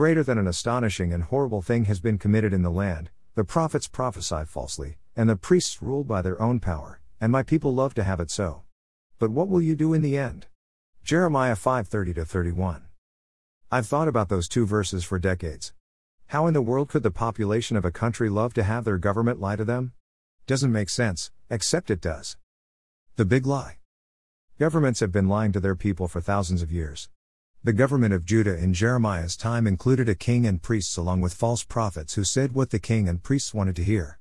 Greater than an astonishing and horrible thing has been committed in the land, the prophets prophesy falsely, and the priests rule by their own power, and my people love to have it so. But what will you do in the end? Jeremiah 5:30 31. I've thought about those two verses for decades. How in the world could the population of a country love to have their government lie to them? Doesn't make sense, except it does. The big lie. Governments have been lying to their people for thousands of years. The government of Judah in Jeremiah's time included a king and priests along with false prophets who said what the king and priests wanted to hear.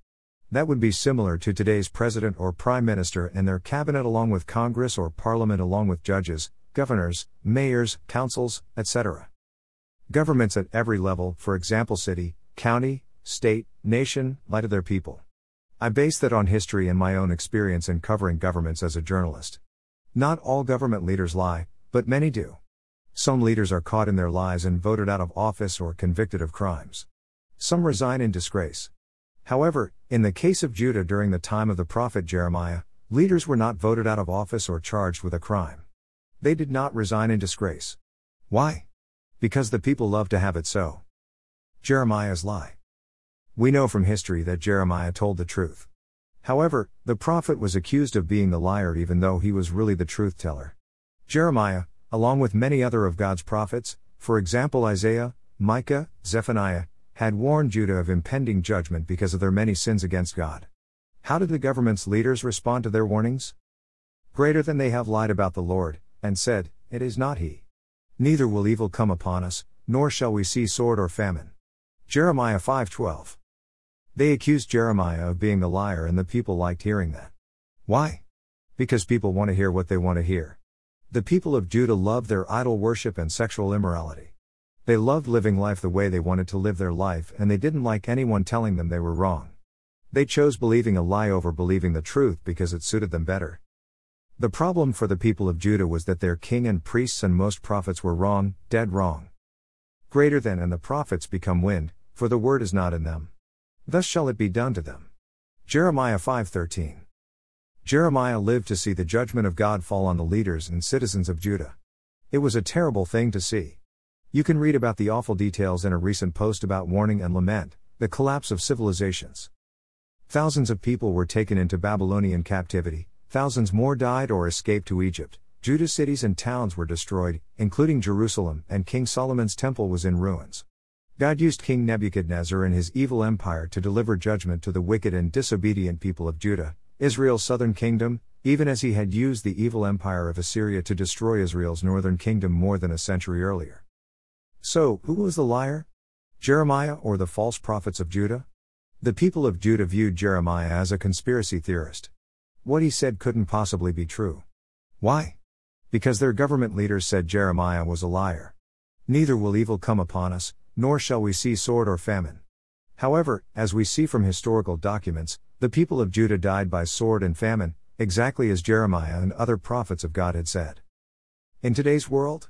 That would be similar to today's president or prime minister and their cabinet along with Congress or parliament along with judges, governors, mayors, councils, etc. Governments at every level, for example city, county, state, nation, lie to their people. I base that on history and my own experience in covering governments as a journalist. Not all government leaders lie, but many do. Some leaders are caught in their lies and voted out of office or convicted of crimes. Some resign in disgrace. However, in the case of Judah during the time of the prophet Jeremiah, leaders were not voted out of office or charged with a crime. They did not resign in disgrace. Why? Because the people love to have it so. Jeremiah's lie. We know from history that Jeremiah told the truth. However, the prophet was accused of being the liar even though he was really the truth teller. Jeremiah, along with many other of God's prophets, for example Isaiah, Micah, Zephaniah, had warned Judah of impending judgment because of their many sins against God. How did the government's leaders respond to their warnings? Greater than they have lied about the Lord, and said, It is not He. Neither will evil come upon us, nor shall we see sword or famine. Jeremiah 5:12. They accused Jeremiah of being the liar and the people liked hearing that. Why? Because people want to hear what they want to hear. The people of Judah loved their idol worship and sexual immorality. They loved living life the way they wanted to live their life, and they didn't like anyone telling them they were wrong. They chose believing a lie over believing the truth because it suited them better. The problem for the people of Judah was that their king and priests and most prophets were wrong, dead wrong. Greater than and the prophets become wind, for the word is not in them. Thus shall it be done to them. Jeremiah 5:13. Jeremiah lived to see the judgment of God fall on the leaders and citizens of Judah. It was a terrible thing to see. You can read about the awful details in a recent post about warning and lament, the collapse of civilizations. Thousands of people were taken into Babylonian captivity, thousands more died or escaped to Egypt. Judah's cities and towns were destroyed, including Jerusalem, and King Solomon's temple was in ruins. God used King Nebuchadnezzar and his evil empire to deliver judgment to the wicked and disobedient people of Judah, Israel's southern kingdom, even as he had used the evil empire of Assyria to destroy Israel's northern kingdom more than a century earlier. So, who was the liar? Jeremiah or the false prophets of Judah? The people of Judah viewed Jeremiah as a conspiracy theorist. What he said couldn't possibly be true. Why? Because their government leaders said Jeremiah was a liar. Neither will evil come upon us, nor shall we see sword or famine. However, as we see from historical documents, the people of Judah died by sword and famine, exactly as Jeremiah and other prophets of God had said. In today's world?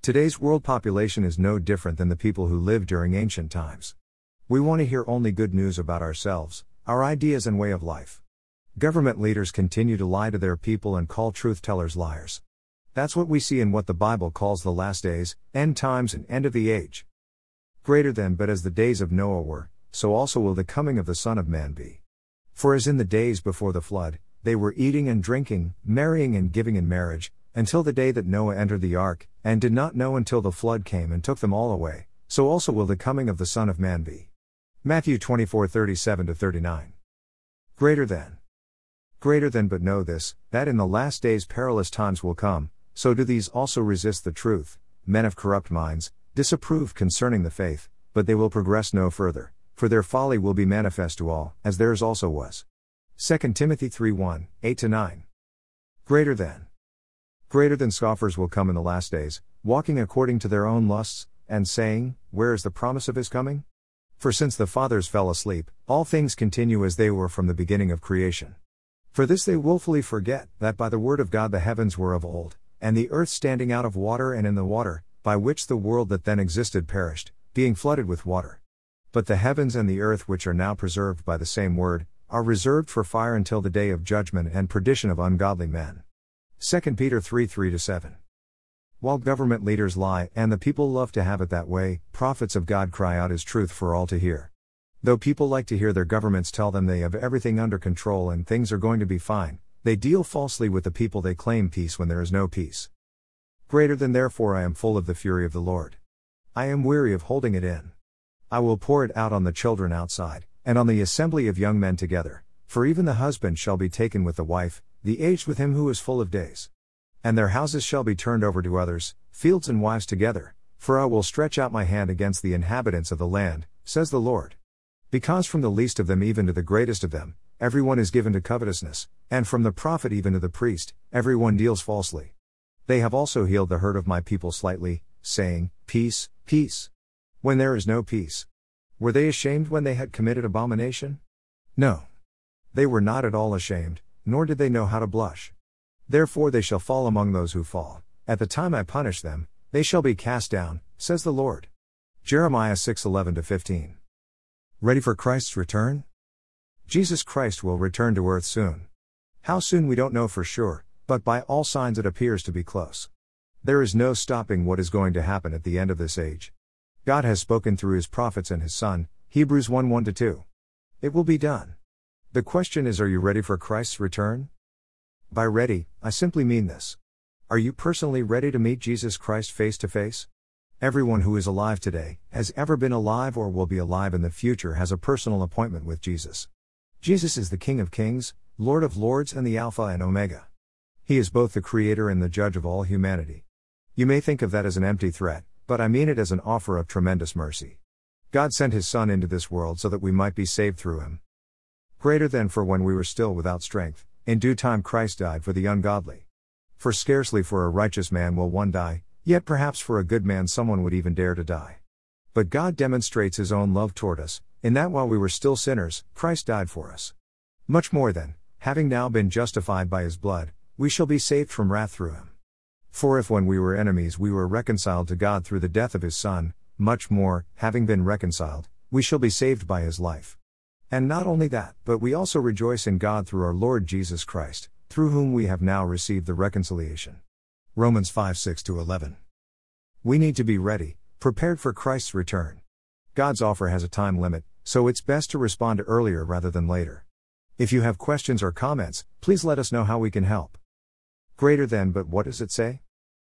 Today's world population is no different than the people who lived during ancient times. We want to hear only good news about ourselves, our ideas, and way of life. Government leaders continue to lie to their people and call truth tellers liars. That's what we see in what the Bible calls the last days, end times, and end of the age. Greater than, but as the days of Noah were, so also will the coming of the Son of Man be. For as in the days before the flood, they were eating and drinking, marrying and giving in marriage, until the day that Noah entered the ark, and did not know until the flood came and took them all away, so also will the coming of the Son of Man be. Matthew 24 37 39. Greater than. Greater than, but know this, that in the last days perilous times will come, so do these also resist the truth, men of corrupt minds, disapproved concerning the faith, but they will progress no further for their folly will be manifest to all, as theirs also was. 2 Timothy 3 1, 8 9. Greater than. Greater than scoffers will come in the last days, walking according to their own lusts, and saying, Where is the promise of his coming? For since the fathers fell asleep, all things continue as they were from the beginning of creation. For this they wilfully forget, that by the word of God the heavens were of old, and the earth standing out of water and in the water, by which the world that then existed perished, being flooded with water. But the heavens and the earth, which are now preserved by the same word, are reserved for fire until the day of judgment and perdition of ungodly men. 2 Peter 3 3 7. While government leaders lie and the people love to have it that way, prophets of God cry out His truth for all to hear. Though people like to hear their governments tell them they have everything under control and things are going to be fine, they deal falsely with the people they claim peace when there is no peace. Greater than therefore I am full of the fury of the Lord. I am weary of holding it in. I will pour it out on the children outside, and on the assembly of young men together, for even the husband shall be taken with the wife, the aged with him who is full of days. And their houses shall be turned over to others, fields and wives together, for I will stretch out my hand against the inhabitants of the land, says the Lord. Because from the least of them even to the greatest of them, everyone is given to covetousness, and from the prophet even to the priest, everyone deals falsely. They have also healed the hurt of my people slightly, saying, Peace, peace. When there is no peace. Were they ashamed when they had committed abomination? No. They were not at all ashamed, nor did they know how to blush. Therefore they shall fall among those who fall. At the time I punish them, they shall be cast down, says the Lord. Jeremiah 6 11 15. Ready for Christ's return? Jesus Christ will return to earth soon. How soon we don't know for sure, but by all signs it appears to be close. There is no stopping what is going to happen at the end of this age. God has spoken through his prophets and his Son, Hebrews 1 1 2. It will be done. The question is Are you ready for Christ's return? By ready, I simply mean this. Are you personally ready to meet Jesus Christ face to face? Everyone who is alive today, has ever been alive, or will be alive in the future has a personal appointment with Jesus. Jesus is the King of Kings, Lord of Lords, and the Alpha and Omega. He is both the Creator and the Judge of all humanity. You may think of that as an empty threat, but I mean it as an offer of tremendous mercy. God sent His Son into this world so that we might be saved through Him. Greater than for when we were still without strength, in due time Christ died for the ungodly. For scarcely for a righteous man will one die, yet perhaps for a good man someone would even dare to die. But God demonstrates his own love toward us, in that while we were still sinners, Christ died for us. Much more then, having now been justified by his blood, we shall be saved from wrath through him. For if when we were enemies we were reconciled to God through the death of his Son, much more, having been reconciled, we shall be saved by his life. And not only that, but we also rejoice in God through our Lord Jesus Christ, through whom we have now received the reconciliation. Romans 5 6 11. We need to be ready, prepared for Christ's return. God's offer has a time limit, so it's best to respond earlier rather than later. If you have questions or comments, please let us know how we can help. Greater than, but what does it say?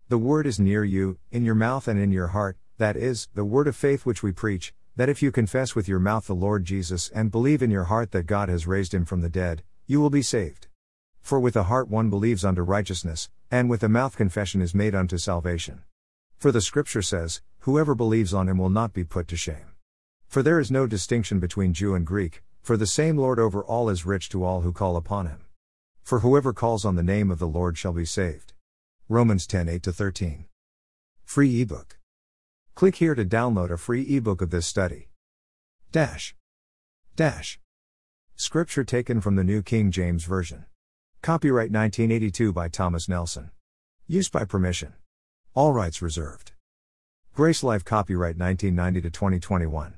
The word is near you, in your mouth and in your heart, that is, the word of faith which we preach, that if you confess with your mouth the Lord Jesus and believe in your heart that God has raised him from the dead, you will be saved. For with the heart one believes unto righteousness, and with the mouth confession is made unto salvation. For the scripture says, Whoever believes on him will not be put to shame. For there is no distinction between Jew and Greek, for the same Lord over all is rich to all who call upon him. For whoever calls on the name of the Lord shall be saved. Romans 10 8 13. Free ebook. Click here to download a free ebook of this study. Dash. Dash. Scripture taken from the New King James Version. Copyright 1982 by Thomas Nelson. Use by permission. All rights reserved. Grace Life copyright 1990 to 2021.